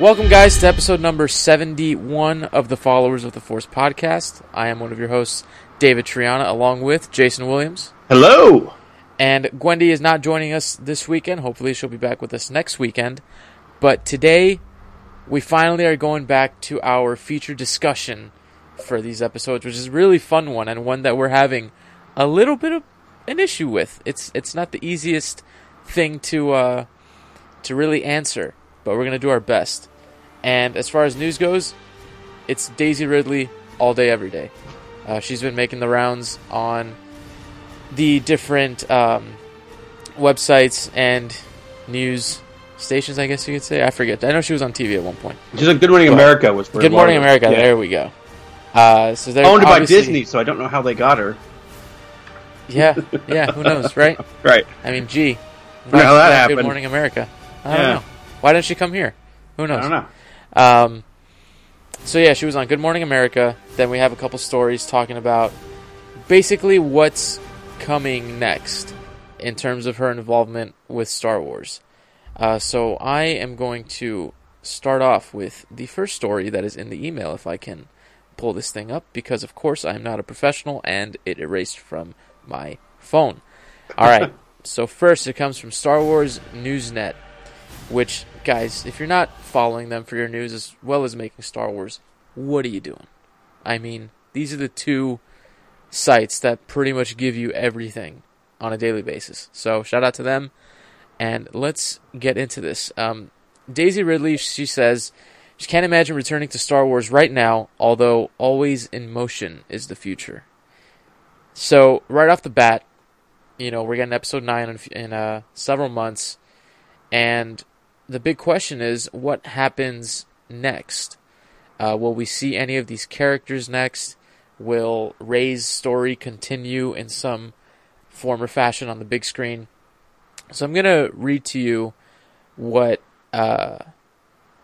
Welcome, guys, to episode number 71 of the Followers of the Force podcast. I am one of your hosts, David Triana, along with Jason Williams. Hello! And Gwendy is not joining us this weekend. Hopefully, she'll be back with us next weekend. But today, we finally are going back to our feature discussion for these episodes, which is a really fun one and one that we're having a little bit of an issue with. It's it's not the easiest thing to uh, to really answer but we're going to do our best. And as far as news goes, it's Daisy Ridley all day, every day. Uh, she's been making the rounds on the different um, websites and news stations, I guess you could say. I forget. I know she was on TV at one point. She's like Good Morning America was. Good Morning America. Yeah. There we go. Uh, so they're owned by Disney, so I don't know how they got her. Yeah, yeah. Who knows, right? right. I mean, gee, how that happened. Good Morning America. I don't know. Why didn't she come here? Who knows? I don't know. Um, so yeah, she was on Good Morning America. Then we have a couple stories talking about basically what's coming next in terms of her involvement with Star Wars. Uh, so I am going to start off with the first story that is in the email, if I can pull this thing up, because of course I am not a professional and it erased from my phone. All right. so first, it comes from Star Wars Newsnet which, guys, if you're not following them for your news as well as making Star Wars, what are you doing? I mean, these are the two sites that pretty much give you everything on a daily basis. So, shout out to them. And let's get into this. Um, Daisy Ridley, she says she can't imagine returning to Star Wars right now, although always in motion is the future. So, right off the bat, you know, we're getting episode 9 in, in uh, several months. And the big question is what happens next? Uh, will we see any of these characters next? Will Rey's story continue in some form or fashion on the big screen? So I'm going to read to you what uh,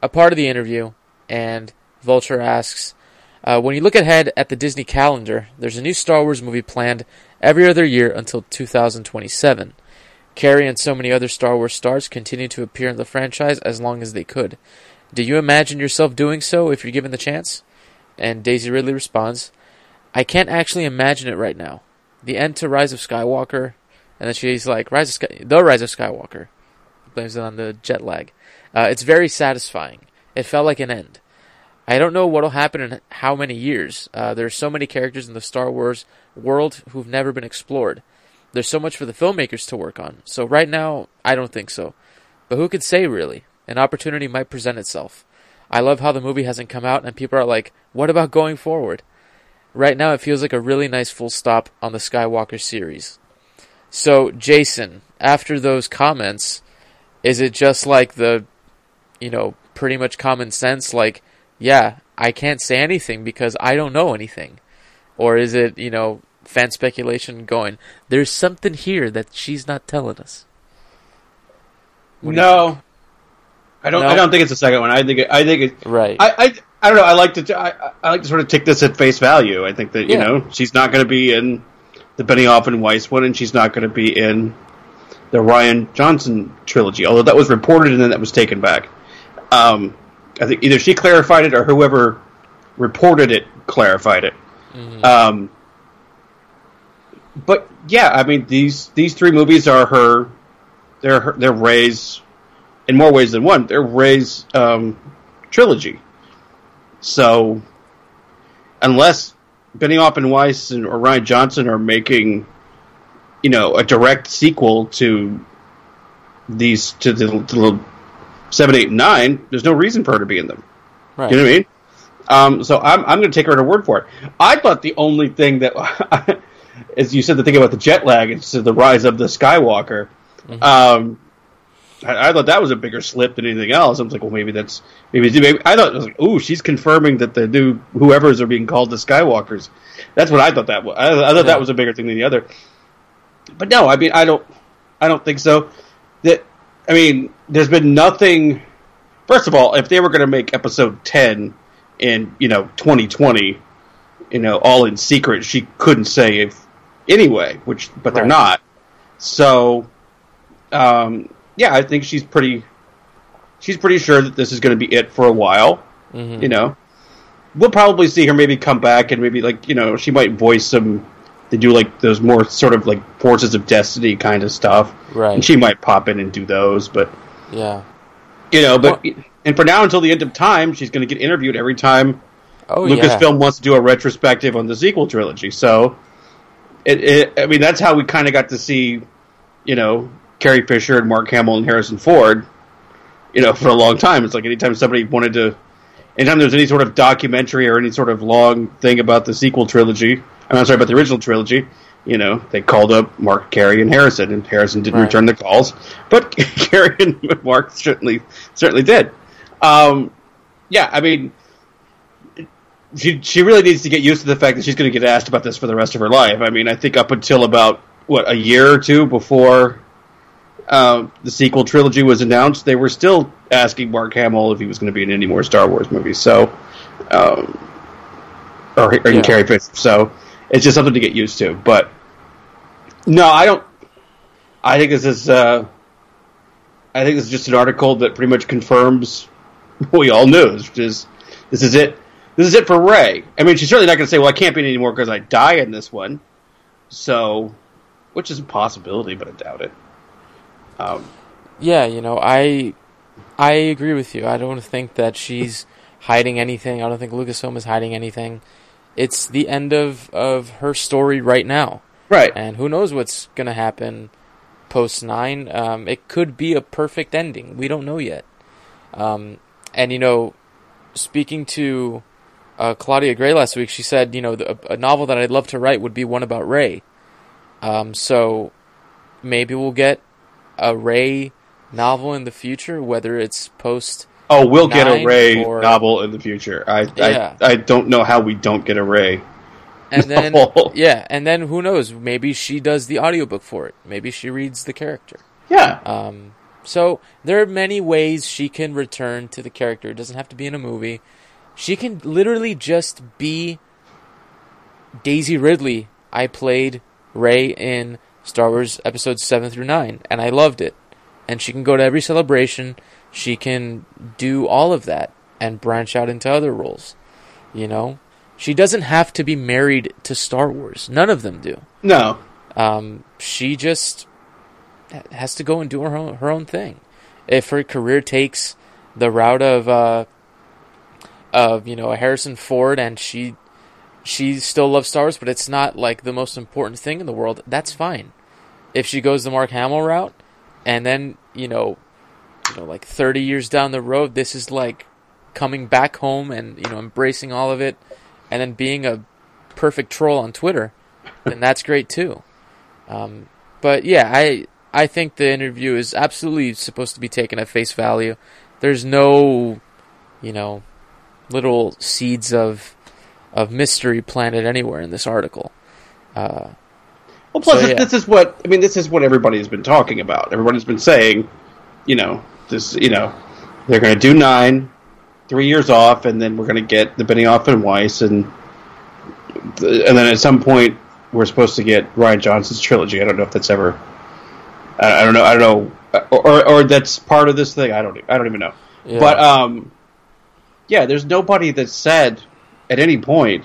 a part of the interview, and Vulture asks uh, When you look ahead at the Disney calendar, there's a new Star Wars movie planned every other year until 2027. Carrie and so many other Star Wars stars continued to appear in the franchise as long as they could. Do you imagine yourself doing so if you're given the chance? And Daisy Ridley responds, I can't actually imagine it right now. The end to Rise of Skywalker, and then she's like, Rise of Sky- The Rise of Skywalker. Blames it on the jet lag. Uh, it's very satisfying. It felt like an end. I don't know what'll happen in how many years. Uh, there are so many characters in the Star Wars world who've never been explored. There's so much for the filmmakers to work on. So right now, I don't think so. But who could say really? An opportunity might present itself. I love how the movie hasn't come out and people are like, what about going forward? Right now, it feels like a really nice full stop on the Skywalker series. So, Jason, after those comments, is it just like the, you know, pretty much common sense, like, yeah, I can't say anything because I don't know anything? Or is it, you know, fan speculation going. There's something here that she's not telling us. What no, do I don't. No? I don't think it's the second one. I think. It, I think it. Right. I, I. I don't know. I like to. I, I like to sort of take this at face value. I think that you yeah. know she's not going to be in the Benioff and Weiss one, and she's not going to be in the Rian Johnson trilogy. Although that was reported and then that was taken back. Um, I think either she clarified it or whoever reported it clarified it. Mm-hmm. Um, but yeah, I mean these these three movies are her. They're her, they're Rey's in more ways than one. They're Rey's um, trilogy. So unless Benioff and Weiss and, or Rian Johnson are making, you know, a direct sequel to these to the, to the seven, eight, and nine. There's no reason for her to be in them. Right. You know what I mean? Um, so I'm I'm going to take her at her word for it. I thought the only thing that, as you said, the thing about the jet lag, it's the rise of the Skywalker. Um, I, I thought that was a bigger slip than anything else. I was like, well, maybe that's maybe, maybe I thought it was like, ooh, she's confirming that the new whoever's are being called the Skywalkers. That's what I thought that was. I, I thought Yeah. that was a bigger thing than the other. But no, I mean, I don't, I don't think so. That I mean, there's been nothing. First of all, if they were going to make episode ten in you know 2020, you know, all in secret, she couldn't say if anyway, which but they're not. So, um, yeah, I think she's pretty. She's pretty sure that this is going to be it for a while. Mhm. You know, we'll probably see her maybe come back and maybe like you know she might voice some. They do like those more sort of like forces of destiny kind of stuff, Right. And she might pop in and do those, but Yeah. you know, but Well- and for now until the end of time, she's going to get interviewed every time Oh yeah. Lucasfilm wants to do a retrospective on the sequel trilogy. So, it, it I mean, that's how we kind of got to see, you know, Carrie Fisher and Mark Hamill and Harrison Ford, you know, for a long time. It's like anytime somebody wanted to, anytime there's any sort of documentary or any sort of long thing about the sequel trilogy, I'm sorry about the original trilogy. You know, they called up Mark, Carrie, and Harrison, and Harrison didn't Right. return the calls, but Carrie and Mark certainly certainly did. Um, yeah, I mean, she she really needs to get used to the fact that she's going to get asked about this for the rest of her life. I mean, I think up until about what a year or two before uh, the sequel trilogy was announced, they were still asking Mark Hamill if he was going to be in any more Star Wars movies. So, um, or, or in Yeah. Carrie Fisher. So it's just something to get used to. But no, I don't. I think this is. Uh, I think this is just an article that pretty much confirms what we all knew, which is this is it. This is it for Rey. I mean, she's certainly not going to say, "Well, I can't be in anymore because I die in this one." So, which is a possibility, but I doubt it. Um, Yeah, you know, I I agree with you. I don't think that she's hiding anything. I don't think Lucasfilm is hiding anything. It's the end of of her story right now, right. and who knows what's going to happen post nine. Um, it could be a perfect ending. We don't know yet. Um, and you know, speaking to uh, Claudia Gray last week, she said, you know, the, a novel that I'd love to write would be one about Rey. Um, so maybe we'll get a Rey novel in the future, whether it's post. Oh, we'll get a Rey or- novel in the future. I, Yeah. I I don't know how we don't get a Rey. And then, No. yeah, and then who knows? Maybe she does the audiobook for it. Maybe she reads the character. Yeah. Um, so there are many ways she can return to the character. It doesn't have to be in a movie. She can literally just be Daisy Ridley. I played Rey in Star Wars episodes 7 through 9, and I loved it. And she can go to every celebration. She can do all of that and branch out into other roles. You know? She doesn't have to be married to Star Wars. None of them do. no. Um, she just has to go and do her own, her own thing. If her career takes the route of uh, of you know a Harrison Ford and she she still loves Star Wars, but it's not like the most important thing in the world, that's fine. If she goes the Mark Hamill route, and then you know, you know, like thirty years down the road, this is like coming back home and you know embracing all of it, and then being a perfect troll on Twitter, then that's great too. Um, but yeah, I I think the interview is absolutely supposed to be taken at face value. There's no, you know, little seeds of of mystery planted anywhere in this article. Uh, Well, plus So, this, yeah. this is what I mean. This is what everybody's been talking about. Everybody's been saying, you know, this. You know, they're going to do nine, three years off, and then we're going to get the Benioff and Weiss, and and then at some point we're supposed to get Rian Johnson's trilogy. I don't know if that's ever. I, I don't know. I don't know, or or that's part of this thing. I don't. I don't even know. Yeah. But um, yeah, there's nobody that said at any point,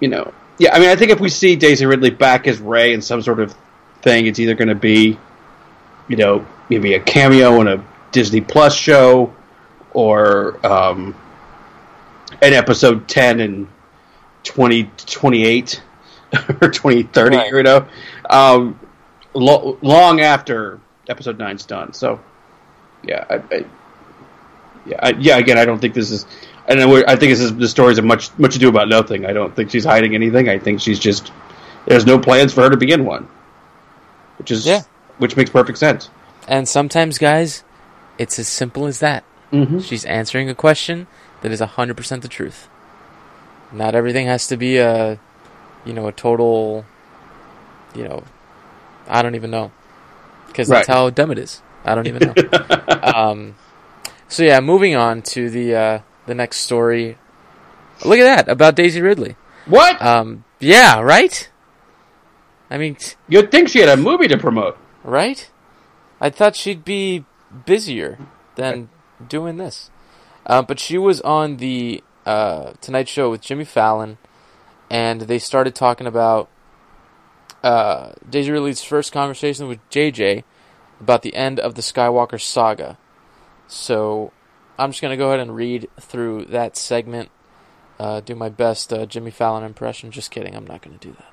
you know. Yeah, I mean, I think if we see Daisy Ridley back as Rey in some sort of thing, it's either going to be, you know, maybe a cameo in a Disney Plus show, or um, an episode ten and twenty twenty eight or twenty thirty. Right. You know, um, lo- long after episode nine's done. So, yeah, I, I, yeah, I, yeah. Again, I don't think this is. I know. I think this is the stories of much much ado about nothing. I don't think she's hiding anything. I think she's just there's no plans for her to begin one, which is Yeah. which makes perfect sense. And sometimes, guys, it's as simple as that. Mm-hmm. She's answering a question that is 100% the truth. Not everything has to be a, you know, a total, you know, I don't even know. Because that's how dumb it is. I don't even know. um, so yeah, moving on to the uh, the next story. Look at that about Daisy Ridley. What? Um, yeah, right. I mean, t- You'd think she had a movie to promote. right? I thought she'd be busier than doing this. Uh, but she was on the uh, Tonight Show with Jimmy Fallon, and they started talking about uh, Daisy Ridley's first conversation with JJ about the end of the Skywalker saga. So I'm just going to go ahead and read through that segment, uh, do my best uh, Jimmy Fallon impression. Just kidding, I'm not going to do that.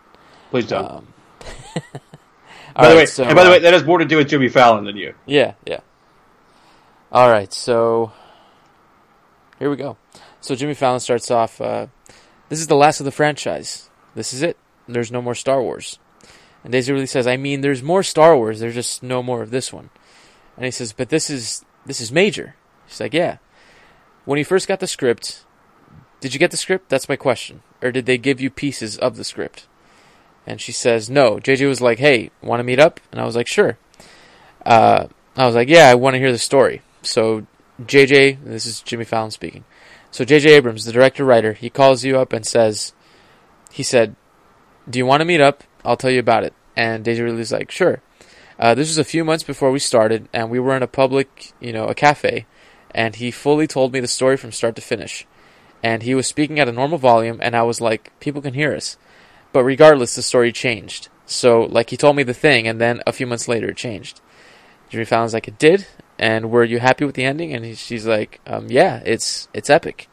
Please don't. Um, by the way, so, and by the uh, way, that has more to do with Jimmy Fallon than you. Yeah, yeah. All right, so here we go. So Jimmy Fallon starts off. Uh, this is the last of the franchise. This is it. There's no more Star Wars. And Daisy Ridley says, "I mean, there's more Star Wars. There's just no more of this one." And he says, "But this is this is major." She's like, "Yeah." When you first got the script, did you get the script? That's my question. Or did they give you pieces of the script? And she says, "No." JJ was like, "Hey, want to meet up?" And I was like, "Sure." Uh, I was like, yeah, I want to hear the story. So JJ, this is Jimmy Fallon speaking. So JJ Abrams, the director writer, he calls you up and says, he said, "Do you want to meet up? I'll tell you about it." And Daisy Ridley's like, "Sure." Uh, this was a few months before we started, and we were in a public, you know, a cafe, and he fully told me the story from start to finish. And he was speaking at a normal volume, and I was like, people can hear us. But regardless, the story changed. So, like, he told me the thing, and then a few months later, it changed. Jimmy Fallon's like, it did. And were you happy with the ending? And he, she's like, um, yeah, it's it's epic.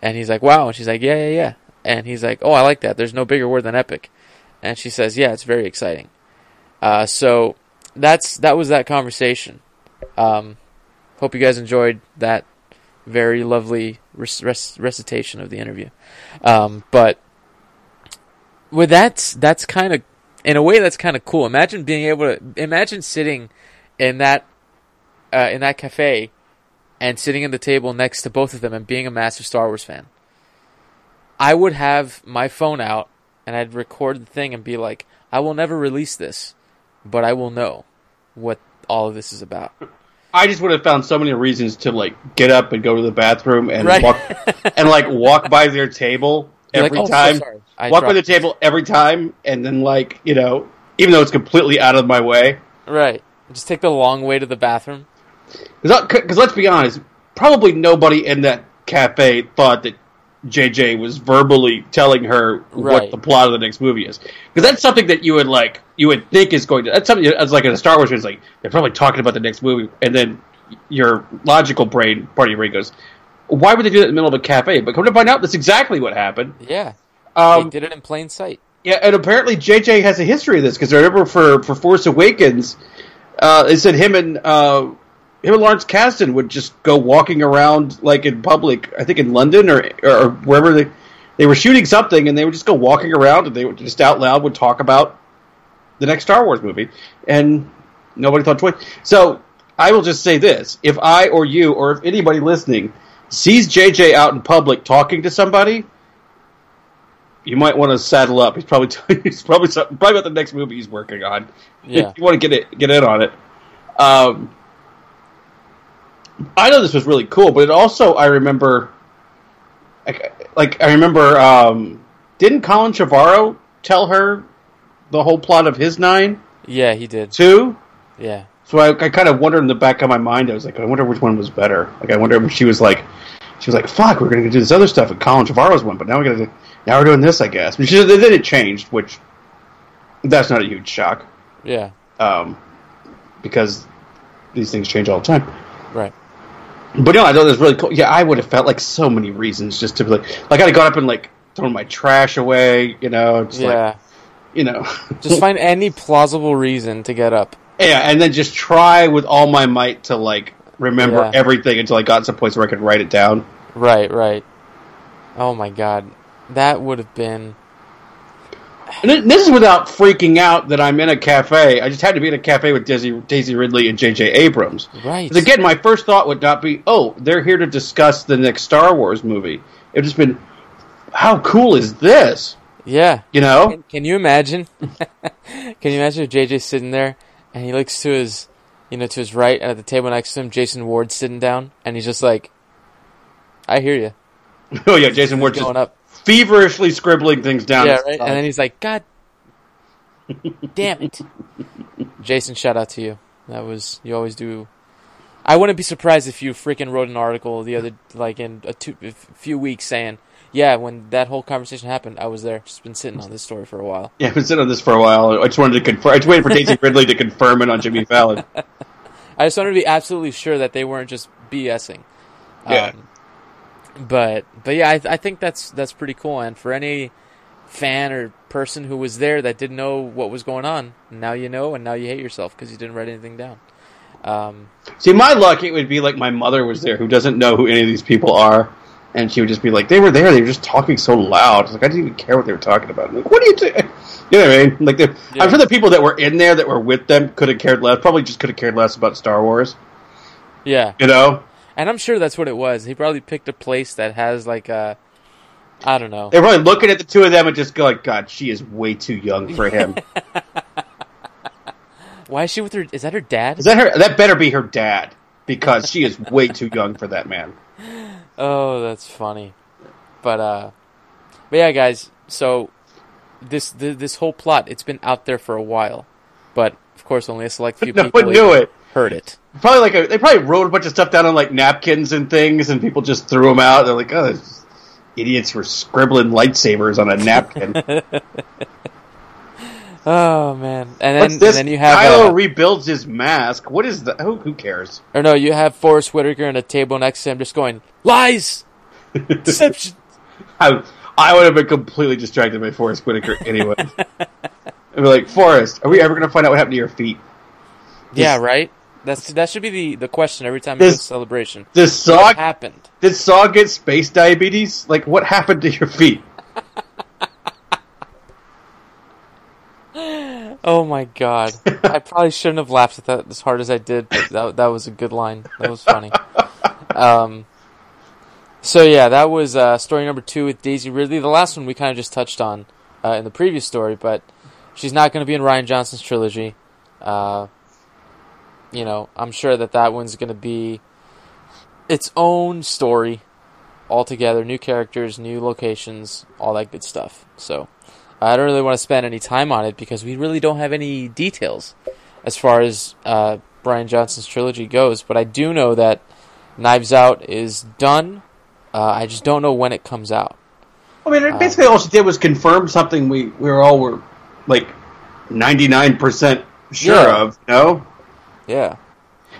And he's like, wow. And she's like, yeah, yeah, yeah. And he's like, oh, I like that. There's no bigger word than epic. And she says, yeah, it's very exciting. Uh, so that's that was that conversation. Um, hope you guys enjoyed that very lovely rec- rec- recitation of the interview. Um, but with that, that's kind of in a way that's kind of cool. Imagine being able to imagine sitting in that uh, in that cafe and sitting at the table next to both of them and being a massive Star Wars fan. I would have my phone out and I'd record the thing and be like, I will never release this, but I will know what all of this is about. I just would have found so many reasons to like get up and go to the bathroom and Right. walk and like walk by their table You're like, every "Oh, so time. I walk by the table every time, and then like you know, even though it's completely out of my way, Right. Just take the long way to the bathroom. because let's be honest, probably nobody in that cafe thought that JJ was verbally telling her what the plot of the next movie is. Because that's something that you would like, you would think is going to. That's something as like in a Star Wars, it's like they're probably talking about the next movie, and then your logical brain, part of your brain goes, "Why would they do that in the middle of a cafe?" But come to find out, that's exactly what happened. Yeah. Um, they did it in plain sight. yeah, and apparently JJ has a history of this because I remember for for Force Awakens, uh, it said him and uh, him and Lawrence Kasdan would just go walking around like in public. I think in London or or wherever they they were shooting something, and they would just go walking around and they would just out loud would talk about the next Star Wars movie, and nobody thought twice. So I will just say this: if I or you or if anybody listening sees JJ out in public talking to somebody you might want to saddle up. He's probably he's probably probably about the next movie he's working on. Yeah. If you want to get it get in on it. Um, I know this was really cool, but it also I remember, like, like I remember, um, didn't Colin Trevorrow tell her the whole plot of his nine Yeah, he did. Two. Yeah. So I, I kind of wondered in the back of my mind. I was like, I wonder which one was better. Like, I wonder if she was like, she was like, "Fuck, we're going to do this other stuff." And Colin Trevorrow's one, but now we're going to now we're doing this, I guess. But she, then it changed, which that's not a huge shock, Yeah. um, because these things change all the time. Right. But no, I thought it was really cool. Yeah, I would have felt like so many reasons just to be like, like I'd have got up and like thrown my trash away, you know, just yeah. like, you know, Just find any plausible reason to get up. yeah, and then just try with all my might to like remember Yeah. everything until I got to some place where I could write it down. Right, right. Oh my god. That would have been this is without freaking out that I'm in a cafe. I just had to be in a cafe with Daisy, Daisy Ridley and J.J. Abrams. Right. again, my first thought would not be, oh, they're here to discuss the next Star Wars movie. It would just been, how cool is this? Yeah. You know? Can, can you imagine? can you imagine if JJ's sitting there and he looks to his, you know, to his right, and at the table next to him, Jason Ward sitting down, and he's just like, "I hear you." Oh yeah, Jason Ward just Going up. Feverishly scribbling things down. Yeah, right. And then he's like, "God damn it, Jason!" Shout out to you. That was you always do. I wouldn't be surprised if you freaking wrote an article the other, like in a, two, a few weeks, saying, "Yeah, when that whole conversation happened, I was there. Just been sitting on this story for a while." yeah, I've been sitting on this for a while. I just wanted to confirm. I just waited for Daisy Ridley to confirm it on Jimmy Fallon. I just wanted to be absolutely sure that they weren't just BSing. Yeah. Um, but but yeah, I, I think that's that's pretty cool. And for any fan or person who was there that didn't know what was going on, now you know, and now you hate yourself because you didn't write anything down. Um, See, my luck, it would be like my mother was there, who doesn't know who any of these people are, and she would just be like, "They were there. They were just talking so loud." It's like I didn't even care what they were talking about. I'm like, what are you doing? You know what I mean? Like, Yeah. I'm sure the people that were in there that were with them could have cared less. Probably just could have cared less about Star Wars. yeah, You know? And I'm sure that's what it was. He probably picked a place that has like a, I don't know. They're probably looking at the two of them and just go like, "God, she is way too young for him." Why is she with her? Is that her dad? is that her? That better be her dad because she is way too young for that man. Oh, that's funny. But uh but yeah, guys, so this th- this whole plot, it's been out there for a while. But of course, only a select few No people one knew it. Heard it. Probably like a, they probably wrote a bunch of stuff down on like napkins and things, and people just threw them out. They're like, "Oh, idiots were scribbling lightsabers on a napkin." Oh man. And then What's this? and then you have Kylo uh, rebuilds his mask. What is that? Who, who cares? or no, you have Forest Whitaker and a table next to him just going, Lies Deception I, I would have been completely distracted by Forest Whitaker anyway. I'd be like, Forest, are we ever going to find out what happened to your feet? Yeah, right? That's that should be the, the question every time you This- do a celebration. Did Saw What happened? did Saw get space diabetes? Like, what happened to your feet? Oh my god. I probably shouldn't have laughed at that as hard as I did, but that, that was a good line. That was funny. Um, so yeah, that was uh, story number two with Daisy Ridley. The last one we kind of just touched on uh, in the previous story, but she's not going to be in Rian Johnson's trilogy. Uh, you know, I'm sure that that one's going to be its own story altogether. New characters, new locations, all that good stuff. So I don't really want to spend any time on it because we really don't have any details as far as uh, Rian Johnson's trilogy goes. But I do know that Knives Out is done. Uh, I just don't know when it comes out. I mean, basically, all she did was confirm something we, we were all were like ninety nine percent sure Yeah. of. You know, Yeah.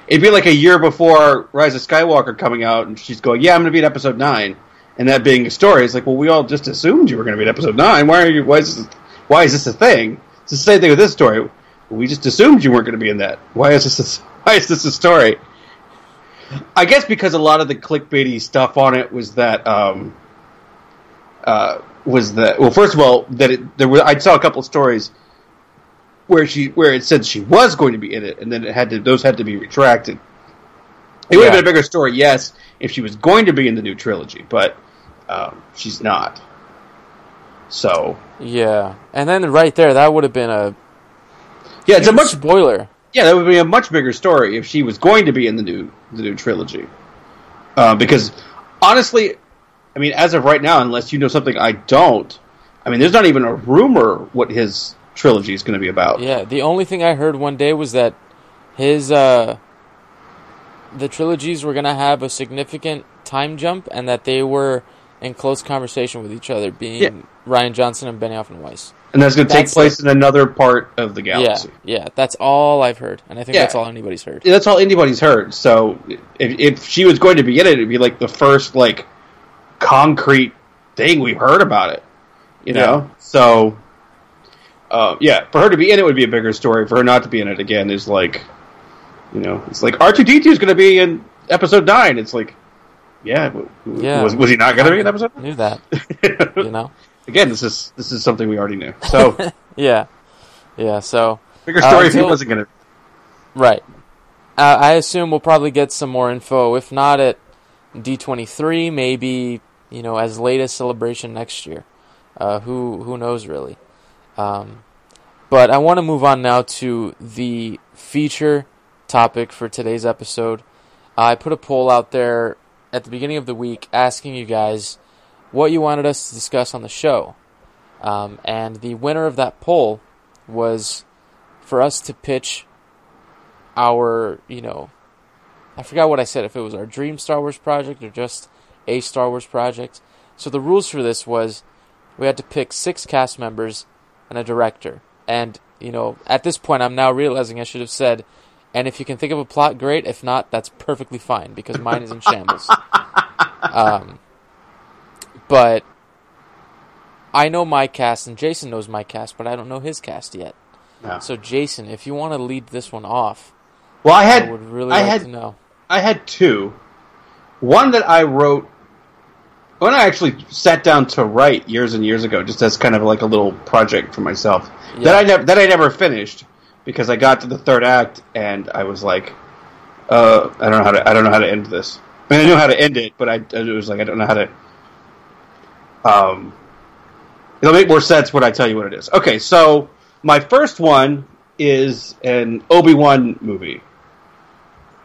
it'd be like a year before Rise of Skywalker coming out, and she's going, "Yeah, I'm going to be in Episode 9. and that being a story. It's like, well, we all just assumed you were going to be in Episode Nine. Why are you? Why is this? Why is this a thing? It's the same thing with this story. We just assumed you weren't going to be in that. Why is this? A, why is this a story? I guess because a lot of the clickbaity stuff on it was that um, uh, was that well, first of all, that it, there were I saw a couple of stories where she where it said she was going to be in it, and then it had to those had to be retracted. It would have been a bigger story, yes, if she was going to be in the new trilogy, but um, she's not. So Yeah. And then right there, that would have been a yeah, it's a much spoiler. yeah that would be a much bigger story if she was going to be in the new the new trilogy. Uh, because honestly, I mean, as of right now, unless you know something I don't, I mean, there's not even a rumor what his trilogy is going to be about. Yeah, the only thing I heard one day was that his uh the trilogies were going to have a significant time jump and that they were in close conversation with each other, being Yeah. Rian Johnson and Benioff and Weiss. and that's going to take place in another part of the galaxy. Yeah, yeah, that's all I've heard, and I think Yeah. that's all anybody's heard. That's all anybody's heard. So if, if she was going to be in it, it'd be like the first like concrete thing we've heard about it. You know, so uh, yeah, for her to be in it would be a bigger story. For her not to be in it again is like, you know, it's like R two D two is going to be in episode nine. It's like, yeah, w- Yeah. was, was he not going to be in episode? Nine? Knew that, you know. again, this is this is something we already knew. So Yeah, yeah. So bigger Uh, story if he wasn't going to. Right. Uh, I assume we'll probably get some more info. If not at D23, maybe you know as late as Celebration next year. Uh, who who knows really? Um, but I want to move on now to the feature topic for today's episode. I put a poll out there at the beginning of the week asking you guys what you wanted us to discuss on the show, um, and the winner of that poll was for us to pitch our, you know, I forgot what I said, if it was our dream Star Wars project or just a Star Wars project. So the rules for this was we had to pick six cast members and a director. And, you know, at this point, I'm now realizing I should have said, and if you can think of a plot, great. If not, that's perfectly fine because mine is in shambles. Um, but I know my cast, and Jason knows my cast, but I don't know his cast yet. No. So, Jason, if you want to lead this one off, Well, I I had would really I like had to know. I had two. One that I wrote when I actually sat down to write years and years ago, just as kind of like a little project for myself. Yeah. That I never that I never finished because I got to the third act and I was like, uh, I don't know how to I don't know how to end this. I mean, I knew how to end it, but I it was like I don't know how to. Um, it'll make more sense when I tell you what it is. Okay, so my first one is an Obi Wan movie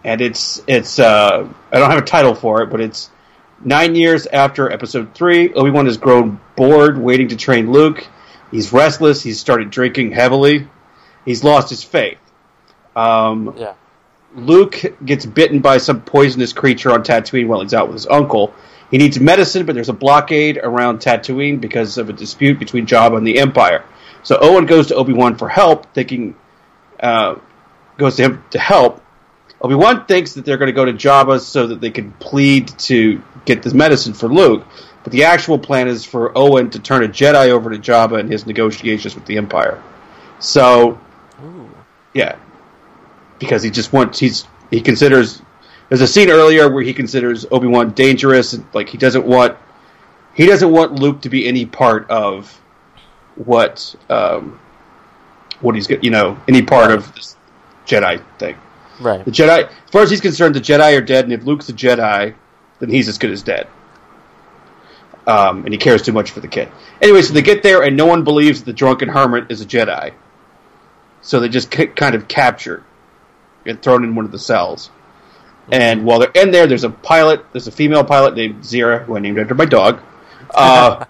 and it's it's uh, I don't have a title for it, but it's nine years after Episode Three. Obi Wan has grown bored waiting to train Luke. He's restless. He's started drinking heavily. He's lost his faith. Um, Yeah. Luke gets bitten by some poisonous creature on Tatooine while he's out with his uncle. He needs medicine, but there's a blockade around Tatooine because of a dispute between Jabba and the Empire. So Owen goes to Obi Wan for help, thinking uh, goes to him to help. Obi Wan thinks that they're going to go to Jabba so that they can plead to get this medicine for Luke, but the actual plan is for Owen to turn a Jedi over to Jabba in his negotiations with the Empire. So Ooh. yeah, because he just wants he's he considers there's a scene earlier where he considers Obi Wan dangerous and like he doesn't want he doesn't want Luke to be any part of what um what he's got you know any part of this Jedi thing. Right. The Jedi, as far as he's concerned, the Jedi are dead, and if Luke's a Jedi, then he's as good as dead. Um, and he cares too much for the kid. Anyway, so they get there, and no one believes the drunken hermit is a Jedi. So they just ki- kind of captured and thrown in one of the cells. And while they're in there, there's a pilot, there's a female pilot named Zira, who I named after my dog, uh,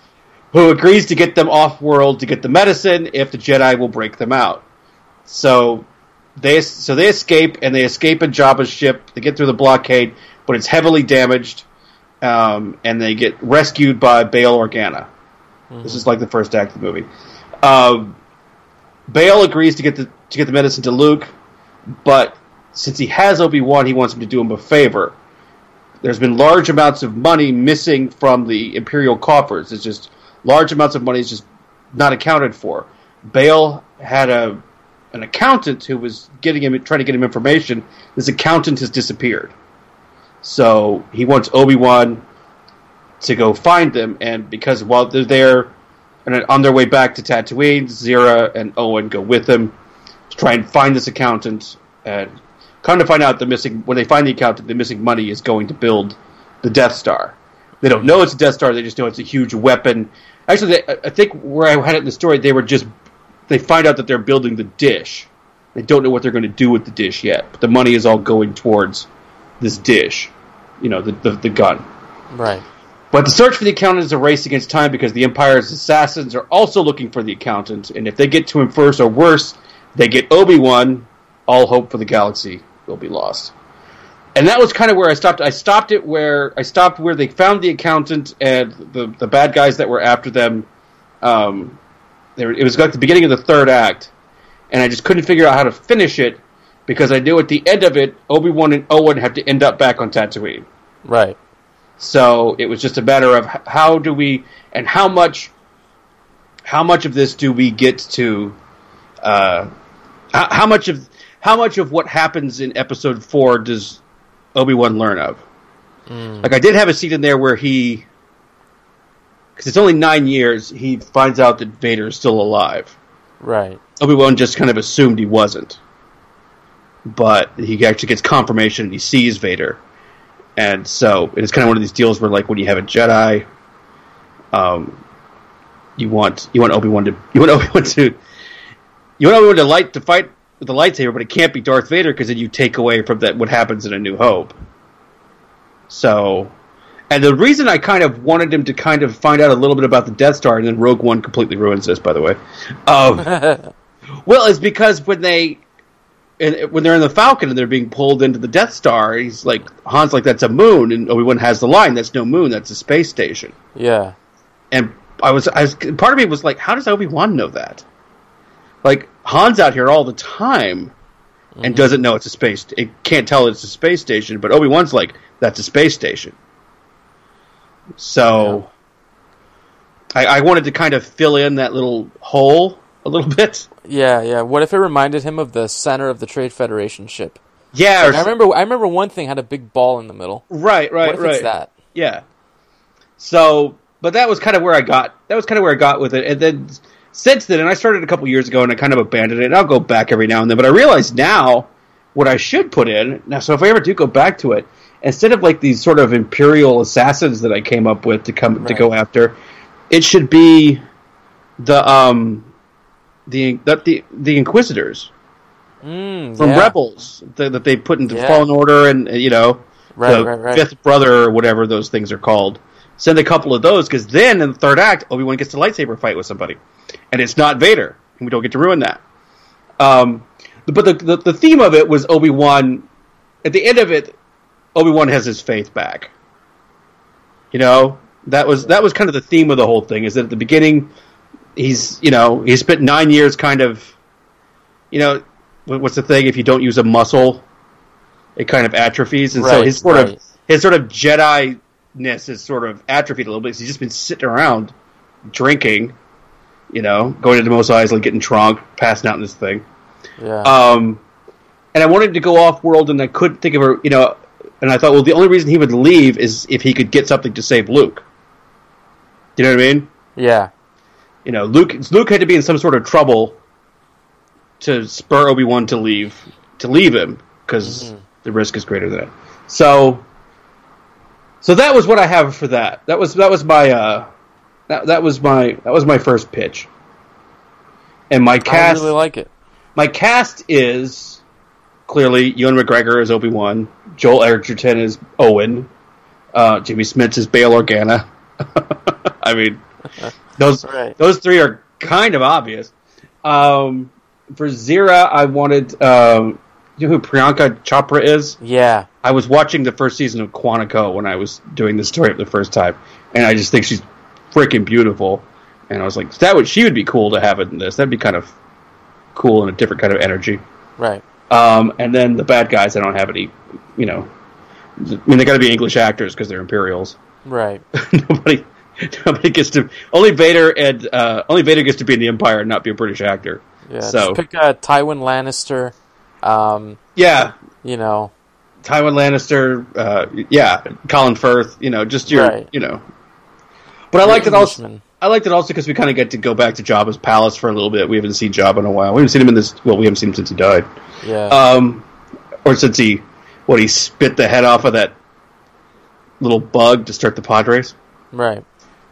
who agrees to get them off world to get the medicine if the Jedi will break them out. So they so they escape and they escape in Jabba's ship. They get through the blockade, but it's heavily damaged, um, and they get rescued by Bail Organa. This is like the first act of the movie. Um, Bail agrees to get the to get the medicine to Luke, but since he has Obi Wan, he wants him to do him a favor. There's been large amounts of money missing from the Imperial coffers. It's just large amounts of money is just not accounted for. Bail had a an accountant who was getting him trying to get him information. This accountant has disappeared. So he wants Obi Wan to go find them, and because while they're there and on their way back to Tatooine, Zira and Owen go with them to try and find this accountant. And come to find out, the missing when they find the accountant, the missing money is going to build the Death Star. They don't know it's a Death Star; they just know it's a huge weapon. Actually, they, I think where I had it in the story, they were just they find out that they're building the dish. They don't know what they're going to do with the dish yet, but the money is all going towards this dish. You know, the the, the gun. Right. But the search for the accountant is a race against time because the Empire's assassins are also looking for the accountant, and if they get to him first, or worse, they get Obi Wan, all hope for the galaxy will be lost. and that was kind of where I stopped. I stopped it where I stopped where they found the accountant and the the bad guys that were after them. Um, they were, it was like the beginning of the third act, and I just couldn't figure out how to finish it because I knew at the end of it, Obi Wan and Owen have to end up back on Tatooine. Right. So it was just a matter of how do we and how much how much of this do we get to uh, how, how much of how much of what happens in episode 4 does Obi-Wan learn of? Like I did have a scene in there where he cuz it's only 9 years he finds out that Vader is still alive. Right. Obi-Wan just kind of assumed he wasn't. But he actually gets confirmation and he sees Vader. And so it's kind of one of these deals where like when you have a Jedi um you want you want Obi-Wan to you want Obi-Wan to you want Obi-Wan to light to fight with the lightsaber but it can't be Darth Vader because then you take away from that what happens in A New Hope. So and the reason I kind of wanted him to kind of find out a little bit about the Death Star, and then Rogue One completely ruins this, by the way. Um, well, is because when they and when they're in the Falcon and they're being pulled into the Death Star, he's like Han's like that's a moon, and Obi Wan has the line that's no moon, that's a space station. Yeah. And I was, I was part of me was like, how does Obi Wan know that? Like Han's out here all the time and mm-hmm. doesn't know it's a space. It can't tell it's a space station, but Obi Wan's like that's a space station. So I, I wanted to kind of fill in that little hole a little bit. Yeah, yeah. What if it reminded him of the center of the Trade Federation ship? Yeah, Like, I remember. I remember one thing had a big ball in the middle. Right, right, right. that? Yeah. So, but that was kind of where I got. That was kind of where I got with it, and then since then, and I started a couple years ago, and I kind of abandoned it. And I'll go back every now and then, but I realize now what I should put in now. So if I ever do go back to it, instead of like these sort of imperial assassins that I came up with to come to go after, it should be the um the that the the inquisitors. Mm, from yeah. rebels that, that they put into Yeah. fallen order and uh, you know Right, the right, right. fifth brother or whatever those things are called. Send a couple of those because then in the third act obi-wan gets to lightsaber fight with somebody. And it's not vader. And we don't get to ruin that. Um, but the, the, the theme of it was obi-wan at the end of it obi-wan has his faith back. You know? That was that was kind of the theme of the whole thing is that at the beginning he's you know he spent nine years kind of you know what's the thing if you don't use a muscle it kind of atrophies and so his sort right. of his sort of jedi ness is sort of atrophied a little bit he's just been sitting around drinking you know going to into Mos Eisley getting drunk passing out in this thing Yeah. um, and I wanted to go off world, and I couldn't think of a, you know, and I thought, well, the only reason he would leave is if he could get something to save Luke. Do you know what I mean? yeah. You know, Luke Luke had to be in some sort of trouble to spur Obi Wan to leave to leave him because the risk is greater than that. So, so that was what I have for that. That was that was my uh, that that was my that was my first pitch. And my cast, I really like it. my cast is clearly Ewan McGregor as Obi Wan, Joel Edgerton is Owen, uh, Jimmy Smits is Bail Organa. I mean, those Right. those three are kind of obvious. Um, for Zira, I wanted um, you know who Priyanka Chopra is. Yeah. I was watching the first season of Quantico when I was doing the story for the first time, and I just think she's freaking beautiful. And I was like, that would she would be cool to have in this. That'd be kind of cool and a different kind of energy. Right. Um, and then the bad guys, I don't have any, you know. I mean, they got to be English actors because they're Imperials. Right. nobody, nobody gets to. Only Vader and uh, only Vader gets to be in the Empire and not be a British actor. Yeah. So pick uh, Tywin Lannister. Um, yeah, you know. Tywin Lannister. Uh, yeah, Colin Firth. You know, just your, Right. you know. But I liked it also. I liked it also because we kind of get to go back to Jabba's palace for a little bit. We haven't seen Jabba in a while. We haven't seen him in this. Well, we haven't seen him since he died. Yeah. um, or since he what he spit the head off of that little bug to start the podrace. right.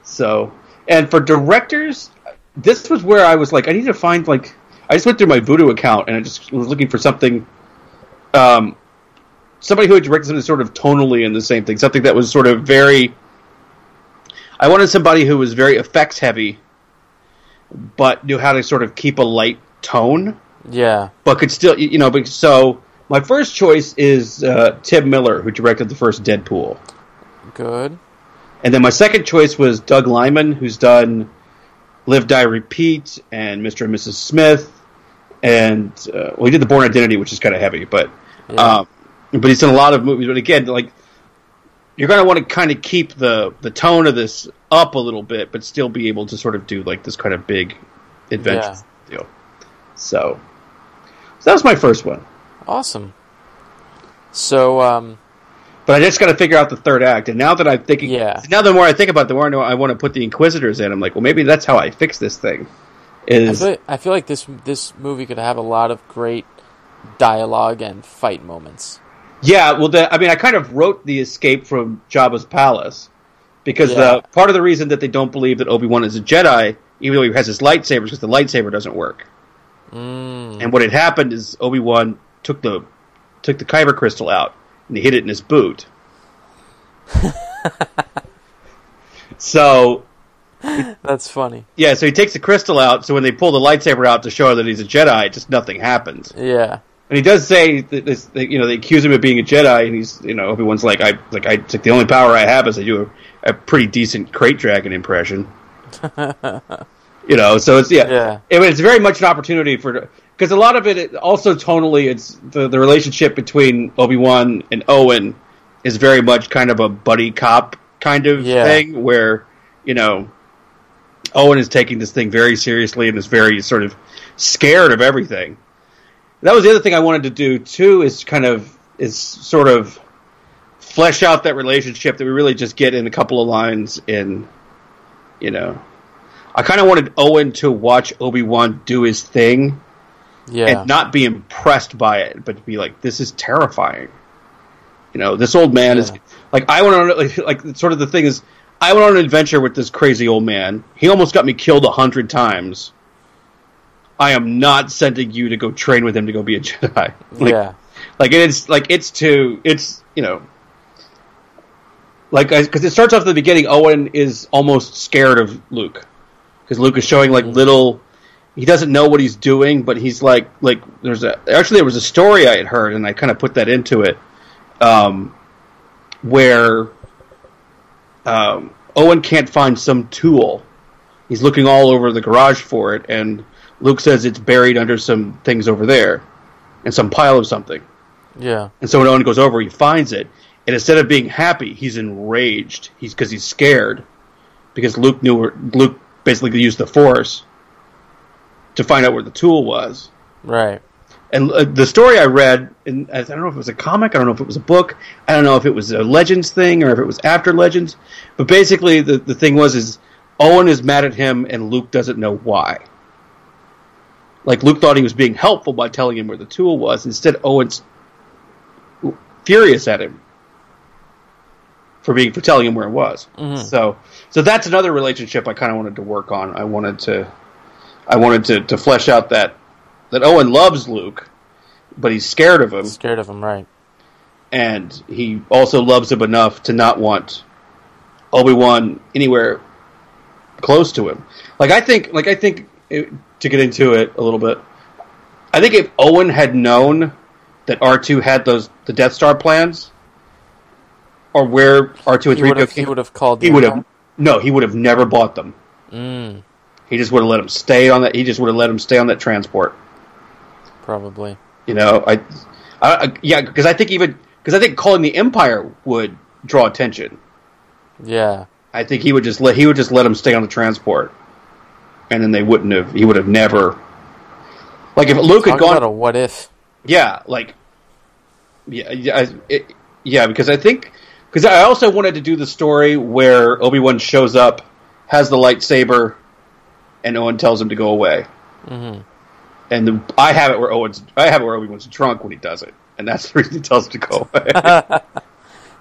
So, and for directors, this was where I was like, I need to find like, I just went through my Vudu account and I just was looking for something, um, somebody who had directed something sort of tonally in the same thing, something that was sort of very. I wanted somebody who was very effects heavy, but knew how to sort of keep a light tone Yeah. but could still you know but so My first choice is uh, Tim Miller, who directed the first Deadpool. Good. And then my second choice was Doug Liman, who's done Live, Die, Repeat and Mr. and Mrs. Smith. And, uh, well, he did The Bourne Identity, which is kind of heavy, but, Yeah. um, but he's done a lot of movies. But again, like, you're going to want to kind of keep the, the tone of this up a little bit, but still be able to sort of do, like, this kind of big adventure deal. So, so that was my first one. Awesome. So, um, But I just got to figure out the third act. And now that I'm thinking, Yeah. now the more I think about it, the more I know I want to put the Inquisitors in. I'm like, well, maybe that's how I fix this thing. I Is feel, I feel like this this movie could have a lot of great dialogue and fight moments. yeah. Well, the, I mean, I kind of wrote the escape from Jabba's palace because Yeah. the part of the reason that they don't believe that Obi Wan is a Jedi, even though he has his lightsaber, is because the lightsaber doesn't work. Mm. And what had happened is Obi Wan took the took the kyber crystal out and he hid it in his boot. so That's funny. Yeah, so he takes the crystal out. So when they pull the lightsaber out to show her that he's a Jedi, just nothing happens. Yeah. And he does say that, this, that you know they accuse him of being a Jedi, and he's you know everyone's like I like I like the only power I have is I do a, a pretty decent krayt dragon impression. you know, so it's yeah, Yeah. I mean, it's very much an opportunity for because a lot of it, it also tonally it's the the relationship between Obi Wan and Owen is very much kind of a buddy cop kind of Yeah. thing where you know Owen is taking this thing very seriously and is very sort of scared of everything. That was the other thing I wanted to do too. Is kind of is sort of flesh out that relationship that we really just get in a couple of lines in, you know. I kind of wanted Owen to watch Obi Wan do his thing Yeah. and not be impressed by it, but to be like, "This is terrifying." You know, this old man is like, I went on like, like sort of the thing is, I went on an adventure with this crazy old man. He almost got me killed a hundred times. I am not sending you to go train with him to go be a Jedi. Like, yeah. like it's like it's to it's you know like because it starts off at the beginning owen is almost scared of luke because luke is showing like mm-hmm. little he doesn't know what he's doing but he's like like there's a actually there was a story i had heard and i kind of put that into it um where um owen can't find some tool he's looking all over the garage for it and luke says it's buried under some things over there and some pile of something Yeah. and so when Owen goes over, he finds it, and instead of being happy, he's enraged. He's because he's scared because Luke knew where, Luke basically used the Force to find out where the tool was. Right. And uh, the story I read, and I don't know if it was a comic, I don't know if it was a book, I don't know if it was a Legends thing or if it was after Legends, but basically the the thing was is Owen is mad at him, and Luke doesn't know why. Like Luke thought he was being helpful by telling him where the tool was. Instead, Owen's furious at him for being for telling him where it was. So, so that's another relationship I kind of wanted to work on. I wanted to, I wanted to, to flesh out that that Owen loves Luke, but he's scared of him, Scared of him, right. and he also loves him enough to not want Obi Wan anywhere close to him. Like I think, like I think it, to get into it a little bit, I think if Owen had known that R two had those the Death Star plans, or where R two and three would have. He would have called. he would have no, he would have never bought them. Mm, He just would have let him stay on that. He just would have let him stay on that transport. probably. You know, I, I, yeah, because I think even because I think calling the Empire would draw attention. Yeah. I think he would just let he would just let him stay on the transport, and then they wouldn't have. He would have never. Like if Luke Talk had gone, about a what if. yeah, like, yeah, yeah, it, yeah, because I think because I also wanted to do the story where Obi Wan shows up, has the lightsaber, and Owen tells him to go away. hmm And the, I have it where Owen's I have it where Obi Wan's drunk when he does it, and that's the reason he tells him to go away.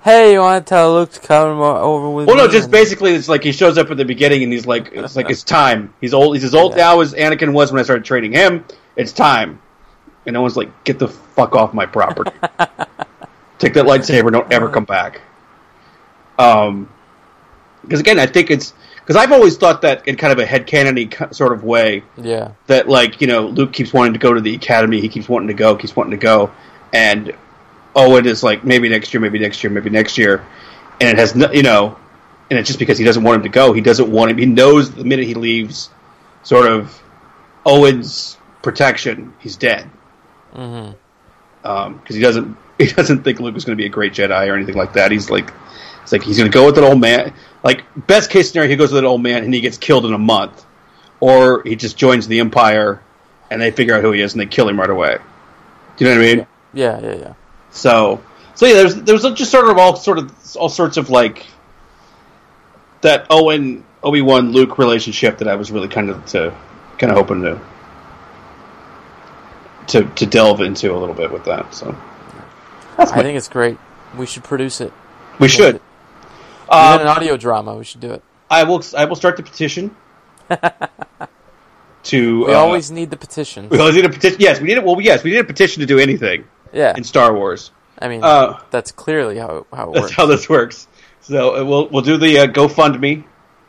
Hey, you want to tell Luke to come over with Well, no, just And- basically, it's like he shows up at the beginning, and he's like, it's like it's time. He's old. He's as old Yeah. now as Anakin was when I started training him. It's time, and no one's like, get the fuck off my property. Take that lightsaber. Don't ever come back. Um, because again, I think it's because I've always thought that in kind of a head headcanony sort of way Yeah. that like you know Luke keeps wanting to go to the academy. He keeps wanting to go. Keeps wanting to go. and Owen is like maybe next year, maybe next year, maybe next year, and it has no, you know, and it's just because he doesn't want him to go. He doesn't want him. He knows the minute he leaves, sort of Owen's protection, he's dead. Mm-hmm. Because he doesn't he doesn't think Luke is going to be a great Jedi or anything like that. He's like, it's like he's going to go with an old man. Like best case scenario, he goes with an old man and he gets killed in a month, or he just joins the Empire and they figure out who he is and they kill him right away. Do you know what I mean? Yeah, yeah, yeah. So, so yeah, there's there's just sort of all sort of all sorts of like that Owen Obi Wan Luke relationship that I was really kind of to kind of hoping to to to delve into a little bit with that. So I think it's great. We should produce it. we should. Even Um, an audio drama. We should do it. I will I will start the petition to. We uh, always need the petition. we always need a petition. Yes, we need it. Well, yes, we need a petition to do anything Yeah, in Star Wars. I mean uh, that's clearly how how it That's works. how this works. So uh, we'll we'll do the uh, GoFundMe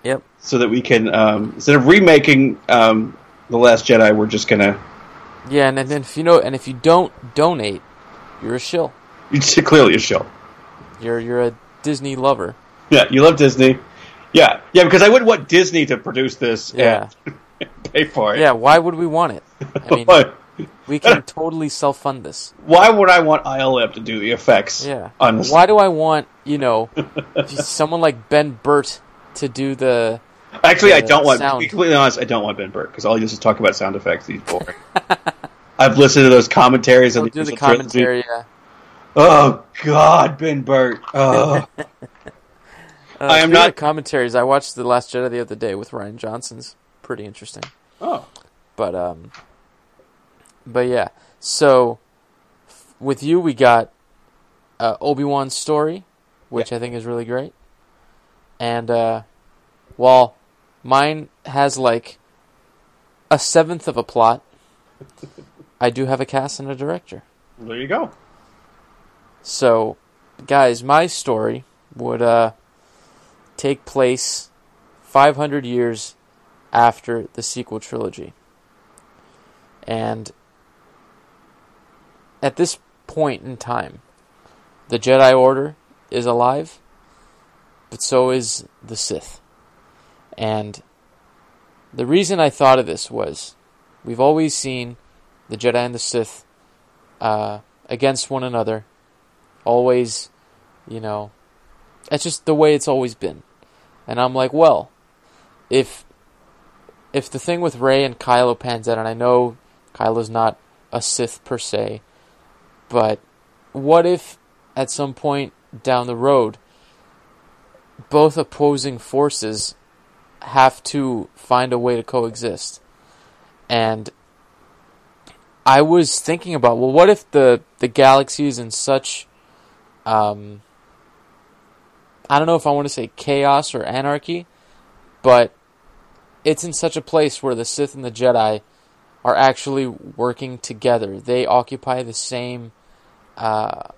Yep. so that we can um, instead of remaking um, the Last Jedi, we're just gonna. Yeah, and, and if you know, and if you don't donate, you're a shill. You're clearly a show. You're you're a Disney lover. Yeah, you love Disney. Yeah, yeah, because I wouldn't want Disney to produce this Yeah. and pay for it. Yeah. Why would we want it? I mean, we can totally self fund this. Why would I want ILM to do the effects? Yeah. On this? Why do I want you know someone like Ben Burtt to do the? Actually, I don't want. To be completely honest, I don't want Ben Burtt because all he does is talk about sound effects. He's boring. I've listened to those commentaries He'll on the do the commentary. Yeah. Oh God, Ben Burtt. Oh. Uh, I am not- commentaries. I watched the Last Jedi the other day with Rian Johnson's. Pretty interesting. oh. But um, but yeah. So f- with you, we got uh, Obi Wan's story, which I think is really great. And uh, while mine has like a seventh of a plot, I do have a cast and a director. There you go. So, guys, my story would uh, take place 500 years after the sequel trilogy. And at this point in time, the Jedi Order is alive, but so is the Sith. And the reason I thought of this was we've always seen the Jedi and the Sith uh, against one another always, you know, that's just the way it's always been. And I'm like, well, if if the thing with Rey and Kylo pans out, and I know Kylo's not a Sith per se, but what if at some point down the road both opposing forces have to find a way to coexist? And I was thinking about, well, what if the, the galaxy is in such um, I don't know if I want to say chaos or anarchy, but it's in such a place where the Sith and the Jedi are actually working together. They occupy the same uh,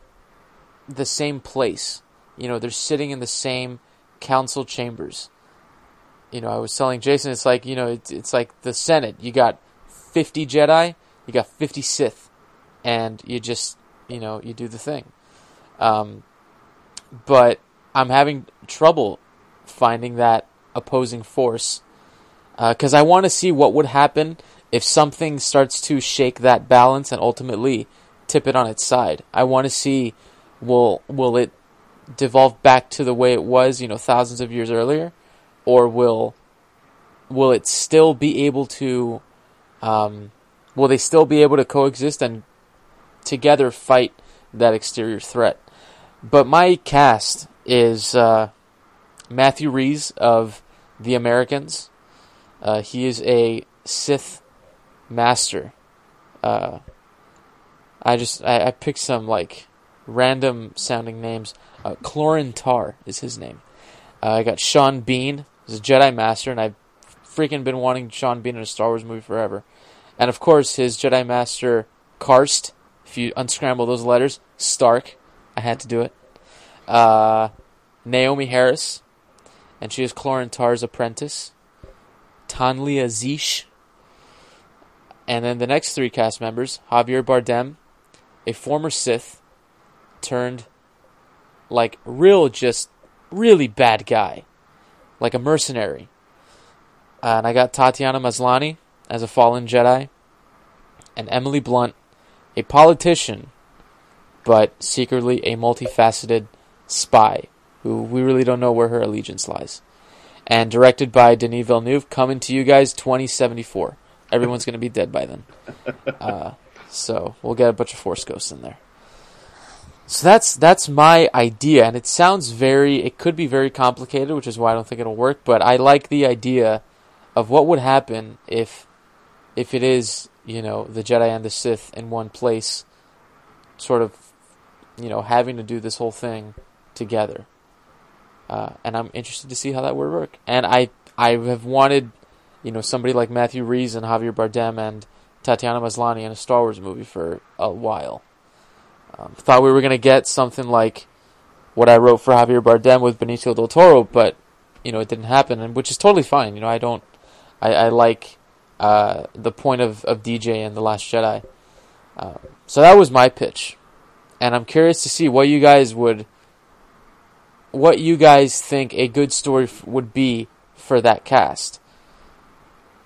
the same place. You know, they're sitting in the same council chambers. You know, I was telling Jason, it's like you know, it's, it's like the Senate. You got fifty Jedi, you got fifty Sith, and you just you know you do the thing. Um, but I'm having trouble finding that opposing force because I want to see what would happen if something starts to shake that balance and ultimately tip it on its side. I want to see will will it devolve back to the way it was, you know, thousands of years earlier, or will will it still be able to um, will they still be able to coexist and together fight that exterior threat? But my cast is uh, Matthew Rhys of The Americans. Uh, he is a Sith master. Uh, I just I, I picked some like random sounding names. Uh, Clorin Tar is his name. Uh, I got Sean Bean, who's a Jedi Master, and I've freaking been wanting Sean Bean in a Star Wars movie forever. And of course, his Jedi Master Karst. If you unscramble those letters, Stark. I had to do it. Uh, Naomie Harris, and she is Clorin Tar's apprentice. Tanlia Zish. And then the next three cast members Javier Bardem a former Sith turned like real, just really bad guy, like a mercenary. And I got Tatiana Maslany as a fallen Jedi, and Emily Blunt, a politician, but secretly a multifaceted spy who we really don't know where her allegiance lies. And directed by Denis Villeneuve, coming to you guys 2074. Everyone's going to be dead by then. Uh, so we'll get a bunch of Force Ghosts in there. So that's that's my idea, and it sounds very. It could be very complicated, which is why I don't think it'll work. But I like the idea of what would happen if, if it is you know the Jedi and the Sith in one place, sort of, you know, having to do this whole thing together. Uh, and I'm interested to see how that would work. And I I have wanted, you know, somebody like Matthew Rhys and Javier Bardem and Tatiana Maslany in a Star Wars movie for a while. Um, thought we were gonna get something like what I wrote for Javier Bardem with Benicio del Toro, but you know it didn't happen, and which is totally fine. You know, I don't, I, I like uh, the point of, of DJ and the Last Jedi. Uh, so that was my pitch, and I'm curious to see what you guys would, what you guys think a good story f- would be for that cast.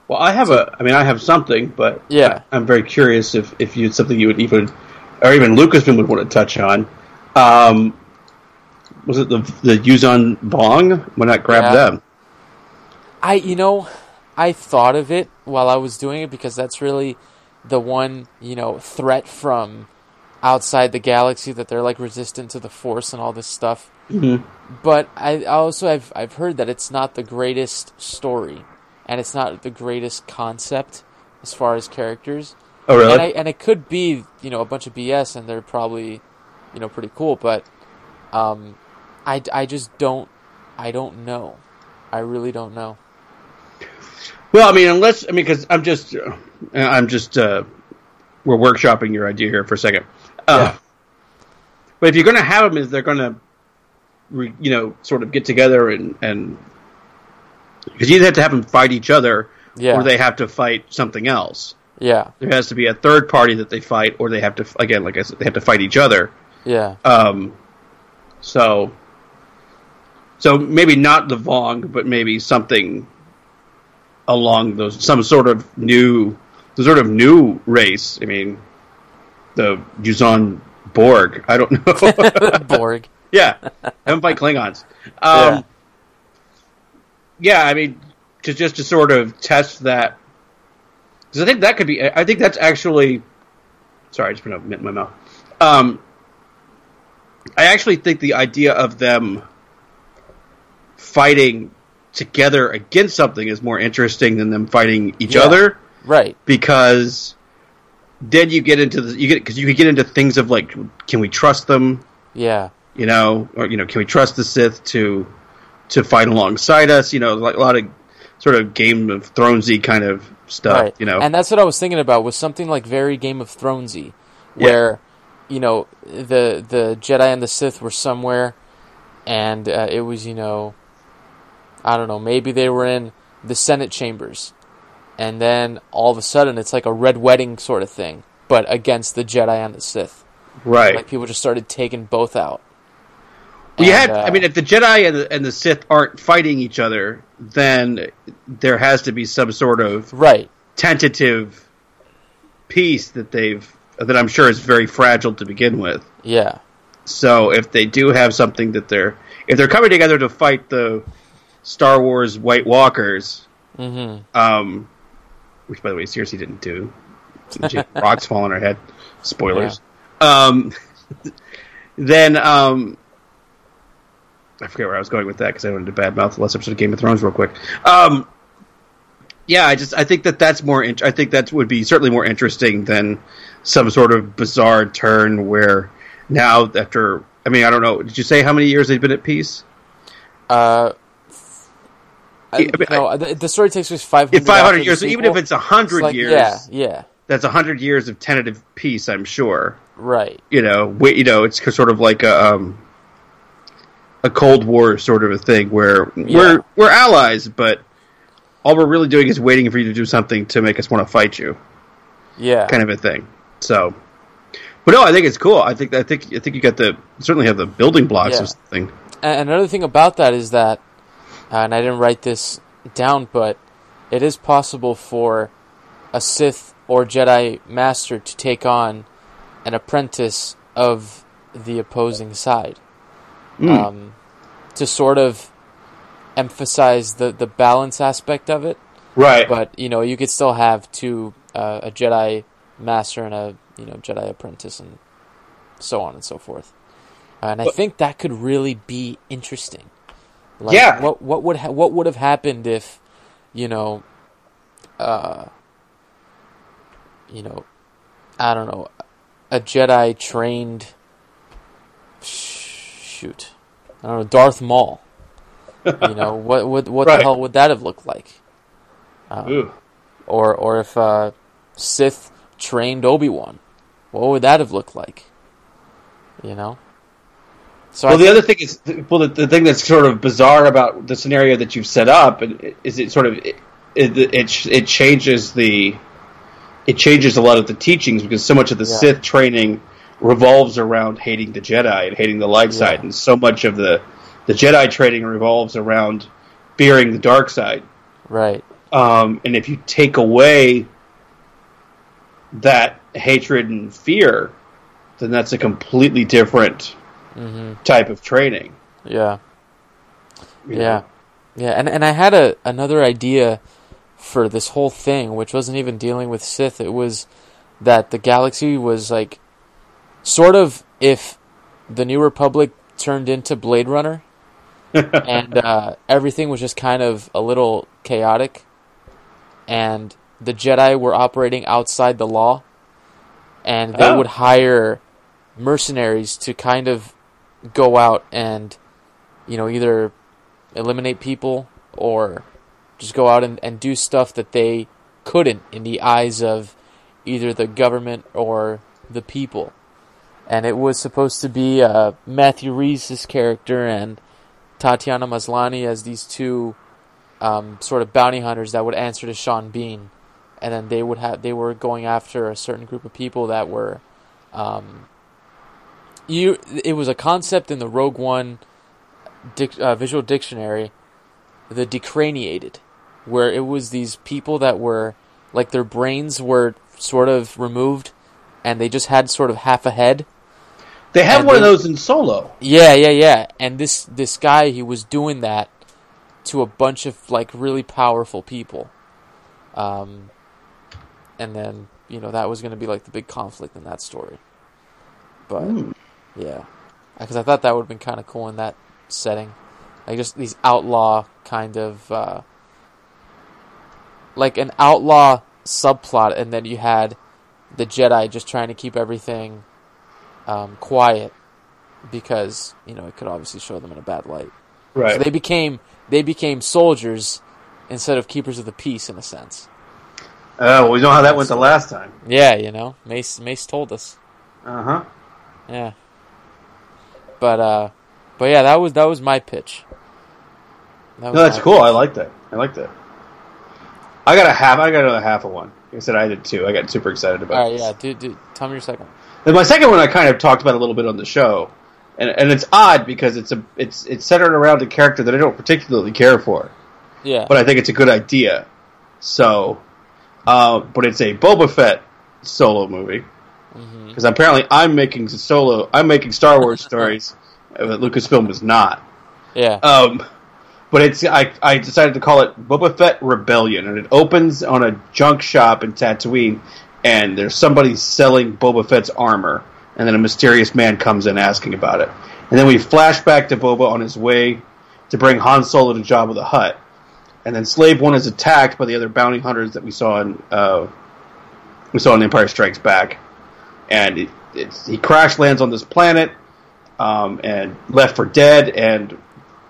Well, I have a. I mean, I have something, but Yeah. I, am very curious if if you something you would even, or even Lucasfilm would want to touch on. Um, was it the the Yuuzhan Vong? Why not grab Yeah. them? I, you know, I thought of it while I was doing it because that's really the one, you know, threat from outside the galaxy that they're like resistant to the Force and all this stuff. Mhm. But I I also I've I've heard that it's not the greatest story, and it's not the greatest concept as far as characters. Oh, really? And I and it could be you know a bunch of BS, and they're probably you know pretty cool, but um, I I just don't I don't know. I really don't know. Well, I mean, unless I mean, because I'm just, uh, I'm just, uh, we're workshopping your idea here for a second. Uh, Yeah. But if you're going to have them, is they're going to, re, you know, sort of get together and and because you either have to have them fight each other, Yeah. or they have to fight something else. Yeah, There has to be a third party that they fight, or they have to again, like I said, they have to fight each other. yeah, Um, so, so maybe not the Vong, but maybe something along those, some sort of new, the sort of new race. I mean, the Yuuzhan Borg. I don't know. Borg. Yeah, haven't fight Klingons. Um, yeah. I mean, to just to sort of test that, because I think that could be. I think that's actually. Sorry, I just put a mint in my mouth. Um, I actually think the idea of them fighting together against something is more interesting than them fighting each Yeah. other Right. because then you get into the you get because you could get into things of like can we trust them Yeah. You know or you know can we trust the Sith to to fight alongside us you know like a lot of sort of Game of Thronesy kind of stuff right. you know And that's what I was thinking about was something like very Game of Thronesy, where you know the the Jedi and the Sith were somewhere, and uh, it was you know, I don't know, maybe they were in the Senate chambers, and then all of a sudden it's like a red wedding sort of thing, but against the Jedi and the Sith. right Like people just started taking both out. And, had, uh, I mean, if the Jedi and the, and the Sith aren't fighting each other, then there has to be some sort of right. tentative peace that they've that I'm sure is very fragile to begin with. Yeah. So if they do have something that they're if they're coming together to fight the Star Wars White Walkers, Mm-hmm. um, which by the way, seriously didn't do. Rocks fall on her head. Spoilers. Um, then um, I forget where I was going with that because I wanted to badmouth the last episode of Game of Thrones real quick. Um, yeah, I just I think that that's more. In- I think that would be certainly more interesting than some sort of bizarre turn where now after. I mean, I don't know. Did you say how many years they've been at peace? Uh, I, I mean, no, the, the story takes place 500 In 500 years, so even if it's 100 like, years, Yeah, yeah, that's 100 years of tentative peace, I'm sure. right. you know, wait, you know, it's sort of like a um, a Cold War sort of a thing where we're we're allies, but all we're really doing is waiting for you to do something to make us want to fight you, Yeah. kind of a thing. So, But no, I think it's cool. I think I think I think you got the certainly have the building blocks Yeah. of something. And another thing about that is that, uh, and I didn't write this down, but it is possible for a Sith or Jedi Master to take on an apprentice of the opposing side. Um, to sort of emphasize the, the balance aspect of it. Right. But, you know, you could still have two, uh, a Jedi Master and a, you know, Jedi Apprentice and so on and so forth. And I But- think that could really be interesting. Like, Yeah. What what would ha- what would have happened if, you know, uh, you know, I don't know, a Jedi trained, shoot, I don't know, Darth Maul. you know what what what Right. the hell would that have looked like? Um, or or if uh, Sith trained Obi Wan, what would that have looked like? You know. So Well, I the think- other thing is, well, the, the thing that's sort of bizarre about the scenario that you've set up is it sort of it it, it, it changes the it changes a lot of the teachings because so much of the Yeah. Sith training revolves around hating the Jedi and hating the light side, Yeah. and so much of the the Jedi training revolves around fearing the dark side. right, Um, and if you take away that hatred and fear, then that's a completely different type of training. yeah, you yeah, know? yeah, and and I had a another idea for this whole thing, which wasn't even dealing with Sith. It was that the galaxy was like sort of if the New Republic turned into Blade Runner. and uh, everything was just kind of a little chaotic, and the Jedi were operating outside the law, and they Oh. would hire mercenaries to kind of go out and, you know, either eliminate people or just go out and, and do stuff that they couldn't in the eyes of either the government or the people. And it was supposed to be uh, Matthew Rhys's character and Tatiana Maslany as these two um, sort of bounty hunters that would answer to Sean Bean, and then they would have they were going after a certain group of people that were, um, you. It was a concept in the Rogue One dic- uh, visual dictionary, the decraniated, where it was these people that were like their brains were sort of removed, and they just had sort of half a head. They have And one of those in Solo. Yeah, yeah, yeah. And this this guy, he was doing that to a bunch of like really powerful people. Um, and then you know that was going to be like the big conflict in that story. But yeah, because I thought that would have been kind of cool in that setting, like just these outlaw kind of uh, like an outlaw subplot, and then you had the Jedi just trying to keep everything um, quiet because you know it could obviously show them in a bad light. Right. So they became they became soldiers instead of keepers of the peace in a sense. Oh, well, we know how that went the last time. Yeah, you know, Mace Mace told us. Uh huh. Yeah. But uh but yeah, that was that was my pitch. That was No, that's cool. pitch. I like that. I like that. I got a half. I got another half of one. Like I said, I did two. I got super excited about. All right, this. yeah, dude, dude, tell me your second. And my second one, I kind of talked about a little bit on the show, and and it's odd because it's a it's it's centered around a character that I don't particularly care for, Yeah. but I think it's a good idea. So, uh, but it's a Boba Fett solo movie Mm-hmm. because apparently I'm making solo. I'm making Star Wars stories that Lucasfilm is not. yeah. Um, but it's I, I decided to call it Boba Fett Rebellion, and it opens on a junk shop in Tatooine, and there's somebody selling Boba Fett's armor, and then a mysterious man comes in asking about it, and then we flash back to Boba on his way to bring Han Solo to Jabba the Hutt, and then Slave One is attacked by the other bounty hunters that we saw in uh, we saw in Empire Strikes Back, and it, he crash lands on this planet, um, and left for dead, and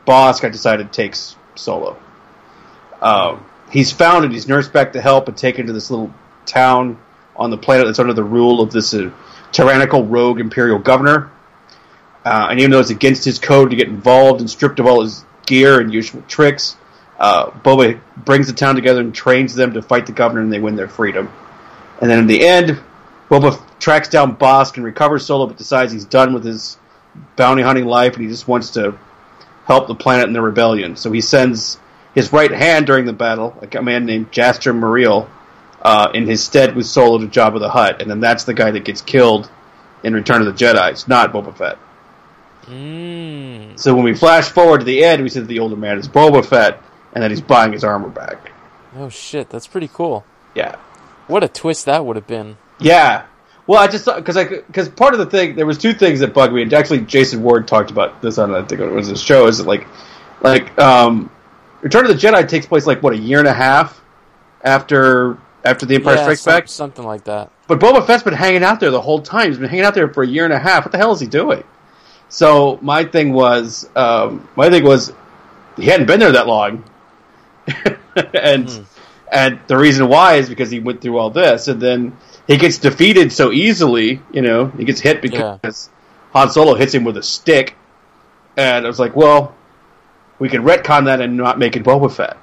Bossk, I decided, takes Solo. Um, he's found and he's nursed back to help and taken to this little town on the planet that's under the rule of this uh, tyrannical rogue imperial governor. Uh, and even though it's against his code to get involved and stripped of all his gear and usual tricks, uh, Boba brings the town together and trains them to fight the governor, and they win their freedom. And then in the end, Boba tracks down Bossk and recovers Solo, but decides he's done with his bounty hunting life and he just wants to help the planet in the rebellion. So he sends his right hand during the battle, a man named Jaster Mereel, uh, in his stead with Solo to Jabba the Hutt, and then that's the guy that gets killed in Return of the Jedi. It's not Boba Fett. Mm. So when we flash forward to the end, we see that the older man is Boba Fett, and that he's buying his armor back. Oh shit, that's pretty cool. Yeah, What a twist that would have been. yeah. Well, I just because I because part of the thing there was two things that bugged me, and actually Jason Ward talked about this on I think it was his show. Is that like like um, Return of the Jedi takes place like what a year and a half after after the Empire Yeah, Strikes some- Back, something like that. but Boba Fett's been hanging out there the whole time. He's been hanging out there for a year and a half. What the hell is he doing? So my thing was, um, my thing was, he hadn't been there that long, and Hmm. and the reason why is because he went through all this, and then he gets defeated so easily. You know, he gets hit because Han Solo hits him with a stick, and I was like, well, we can retcon that and not make it Boba Fett.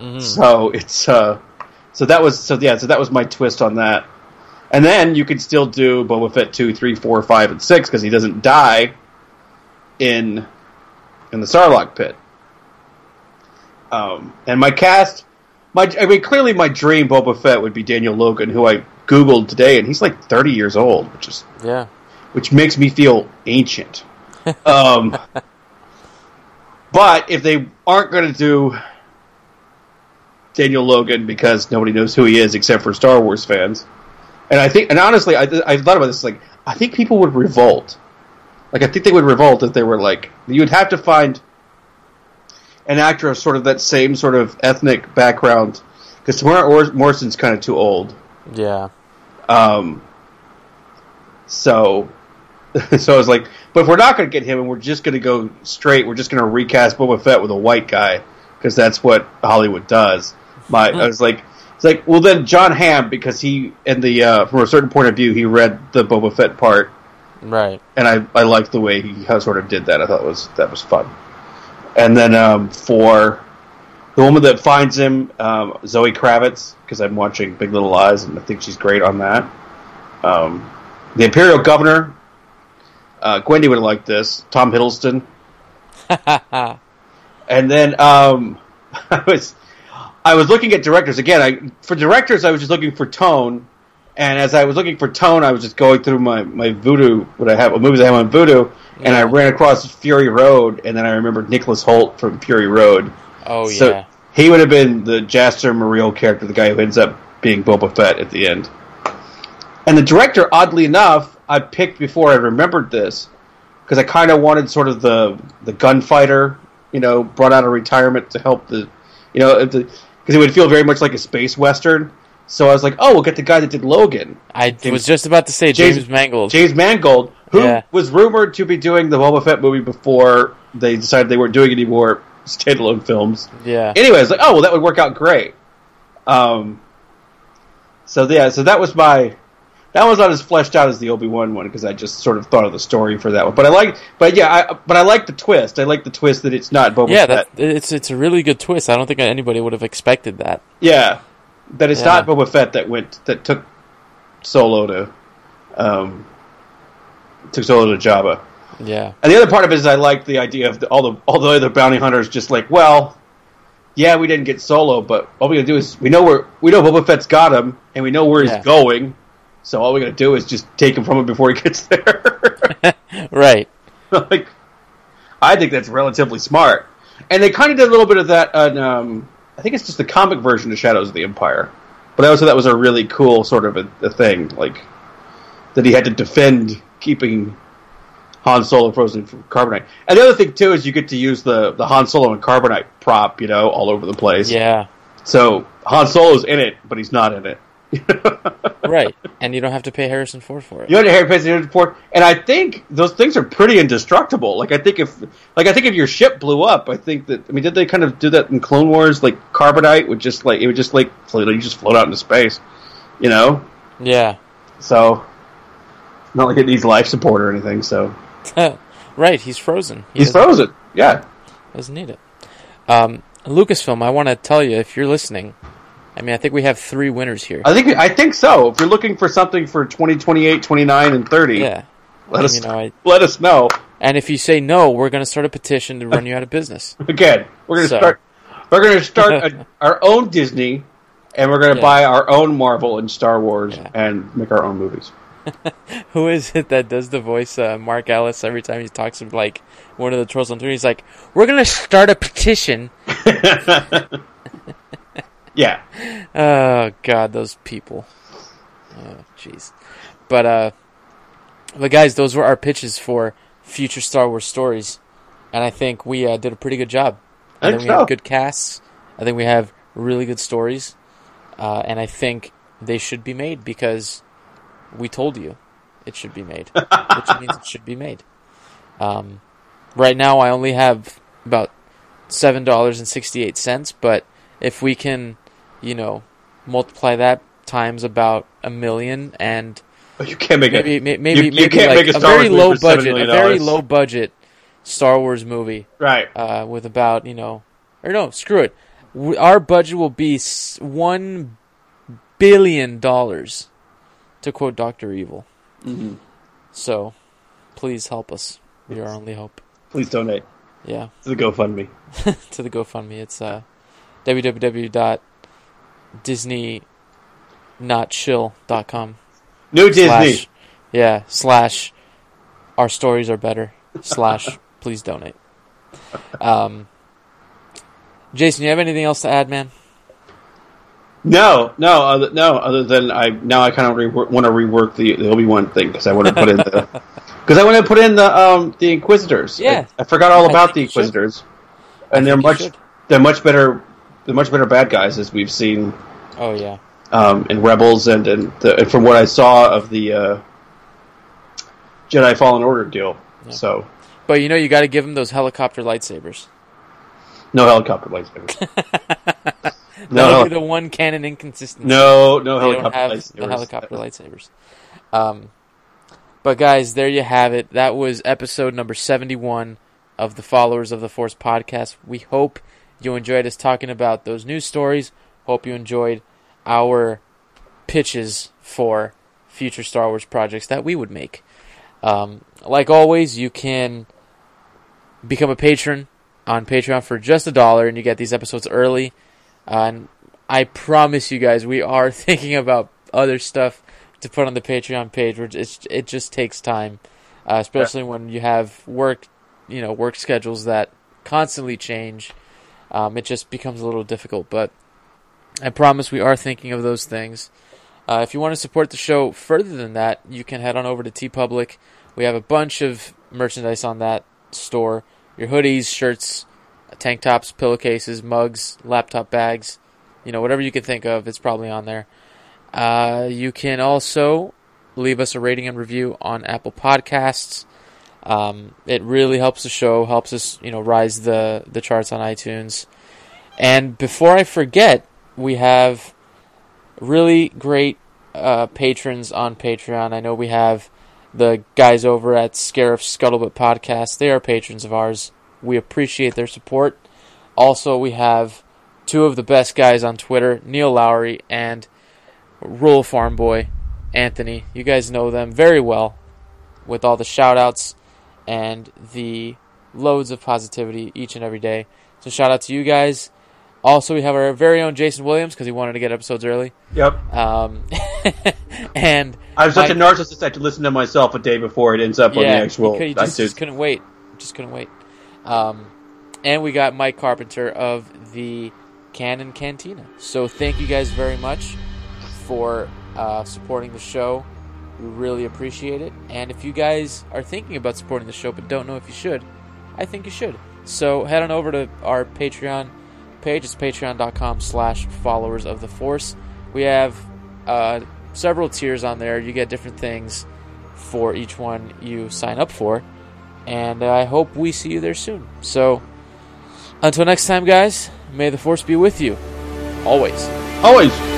Mhm. So it's uh, so that was so yeah, so that was my twist on that. And then you could still do Boba Fett two, three, four, five, and six because he doesn't die in in the Sarlacc pit. Um, and my cast, my I mean, clearly my dream Boba Fett would be Daniel Logan, who I googled today, and he's like thirty years old, which is Yeah. which makes me feel ancient. um, but if they aren't going to do Daniel Logan because nobody knows who he is except for Star Wars fans, and I think, and honestly, I, I thought about this. Like, I think people would revolt. Like, I think they would revolt if they were like, you would have to find an actor of sort of that same sort of ethnic background because Temuera Or- Morrison's kind of too old. Yeah. Um, so, so I was like, but if we're not going to get him and we're just going to go straight, we're just going to recast Boba Fett with a white guy because that's what Hollywood does. My, I was like, it's like, well then Jon Hamm because he, in the uh, from a certain point of view, he read the Boba Fett part, Right. and I I liked the way he sort of did that. I thought was that was fun. And then um, for the woman that finds him, um, Zoe Kravitz, because I'm watching Big Little Lies, and I think she's great on that. Um, the Imperial Governor, uh, Gwendy would like this. Tom Hiddleston, and then um, I was I was looking at directors again. I for directors, I was just looking for tone, and as I was looking for tone, I was just going through my my Vudu, what I have, what movies I have on Vudu, and I ran across Fury Road, and then I remembered Nicholas Hoult from Fury Road. Oh So yeah. he would have been the Jaster Mereel character, the guy who ends up being Boba Fett at the end. And the director, oddly enough, I picked before I remembered this because I kind of wanted sort of the the gunfighter, you know, brought out of retirement to help the, you know, because it would feel very much like a space western. So I was like, oh, we'll get the guy that did Logan, I James- was just about to say James- James, Mangold. James Mangold, who Yeah. was rumored to be doing the Boba Fett movie before they decided they weren't doing any more standalone films. yeah. Anyway, I was like, oh well, that would work out great. Um, so yeah, so that was my that was not as fleshed out as the Obi Wan one because I just sort of thought of the story for that one. But I like, but yeah, I, but I like the twist. I like the twist that it's not Boba yeah, Fett. that, it's it's a really good twist. I don't think anybody would have expected that. Yeah, that it's Yeah. not Boba Fett that went that took Solo to um, took Solo to Jabba. Yeah. And the other part of it is I like the idea of the, all the all the other bounty hunters just like, well, yeah, we didn't get Solo, but all we're gonna do is we know where we know Boba Fett's got him, and we know where Yeah. he's going. So all we gotta do is just take him from him before he gets there. Right. like, I think that's relatively smart. And they kind of did a little bit of that on, um, I think it's just the comic version of Shadows of the Empire. But I also thought that was a really cool sort of a, a thing, like that he had to defend keeping Han Solo frozen from carbonite. And the other thing too is you get to use the the Han Solo and carbonite prop, you know, all over the place. Yeah. So Han Solo's in it, but he's not in it. Right. And you don't have to pay Harrison Ford for it. You don't have to pay Harrison Ford, and I think those things are pretty indestructible. Like I think if, like I think if your ship blew up, I think that I mean, did they kind of do that in Clone Wars? Like carbonite would just like it would just like float, you just float out into space, you know. Yeah. So not like it needs life support or anything. So right. He's frozen. He he's frozen. Yeah, Doesn't need it. Um, Lucasfilm, I want to tell you if you're listening, I mean, I think we have three winners here. I think I think so. If you're looking for something for 2028, 29, and 30, Yeah. let us know, I- let us know. And if you say no, we're going to start a petition to run you out of business. Again, we're gonna So. start. We're gonna start a, our own Disney, and we're gonna Yeah. buy our own Marvel and Star Wars, Yeah. and make our own movies. Who is it that does the voice, uh, Mark Ellis, every time he talks of like one of the trolls on Twitter? He's like, "We're gonna start a petition." Yeah, Oh God, those people. Oh jeez. But uh, but guys, those were our pitches for future Star Wars stories, and I think we uh, did a pretty good job. I I think think we so. have good casts. I think we have really good stories, uh, and I think they should be made because we told you it should be made, which means it should be made. Um, right now, I only have about seven dollars and sixty-eight cents, but if we can, you know, multiply that times about a million and you can't make maybe it. may- maybe you maybe can't like make a a very low budget, a very low budget Star Wars movie Right. uh, with about you know, or no, screw it. We, our budget will be one billion dollars, to quote Doctor Evil. Mm-hmm. So, please help us. You're our only hope. Please donate Yeah, to the GoFundMe. to the GoFundMe. It's uh, www.disneynotchill.com. New Disney. Slash, yeah, slash our stories are better. Slash please donate. Um, Jason, you have anything else to add, man? No, no, other, no. Other than I now, I kind of rework, want to rework the, the Obi Wan thing because I want to put in the because I want to put in the um the Inquisitors. Yeah. I, I forgot all about the. Inquisitors, and they're much they're much better they're much better bad guys as we've seen Oh yeah, um, in Rebels and and, the, and from what I saw of the uh, Jedi Fallen Order deal. So but you know you got to give them those helicopter lightsabers. no helicopter lightsabers. No, be the one canon inconsistency. no, no they helicopter lightsabers. the helicopter lightsabers. Um, but guys, there you have it. That was episode number seventy-one of the Followers of the Force podcast. We hope you enjoyed us talking about those news stories. Hope you enjoyed our pitches for future Star Wars projects that we would make. Um, like always, you can become a patron on Patreon for just a dollar, and you get these episodes early. Uh, and I promise you guys, we are thinking about other stuff to put on the Patreon page. Which it's, it just takes time, uh, especially when you have work, you know, work schedules that constantly change. Um, it just becomes a little difficult, but I promise we are thinking of those things. Uh, if you want to support the show further than that, you can head on over to TeePublic. We have a bunch of merchandise on that store. Your hoodies, shirts, tank tops, pillowcases, mugs, laptop bags, you know, whatever you can think of, it's probably on there. Uh, you can also leave us a rating and review on Apple Podcasts. Um, it really helps the show, helps us, you know, rise the the charts on iTunes. And before I forget, we have really great uh, patrons on Patreon. I know we have the guys over at Scarif Scuttlebutt Podcast. They are patrons of ours. We appreciate their support. Also, we have two of the best guys on Twitter, Neil Lowry and Rural Farm Boy, Anthony. You guys know them very well with all the shout outs and the loads of positivity each and every day. So, shout out to you guys. Also, we have our very own Jason Williams because he wanted to get episodes early. Yep. Um, and I'm such my- a narcissist. I have to listen to myself a day before it ends up on the actual. he, could- he just, just couldn't wait. Just couldn't wait. Um, and we got Mike Carpenter of the Canon Cantina. So thank you guys very much for uh, supporting the show. We really appreciate it. And if you guys are thinking about supporting the show but don't know if you should, I think you should. So head on over to our Patreon page. It's patreon.com slash followers of the force. We have uh, several tiers on there. You get different things for each one you sign up for. And I hope we see you there soon. So until next time, guys, may the force be with you. Always. Always.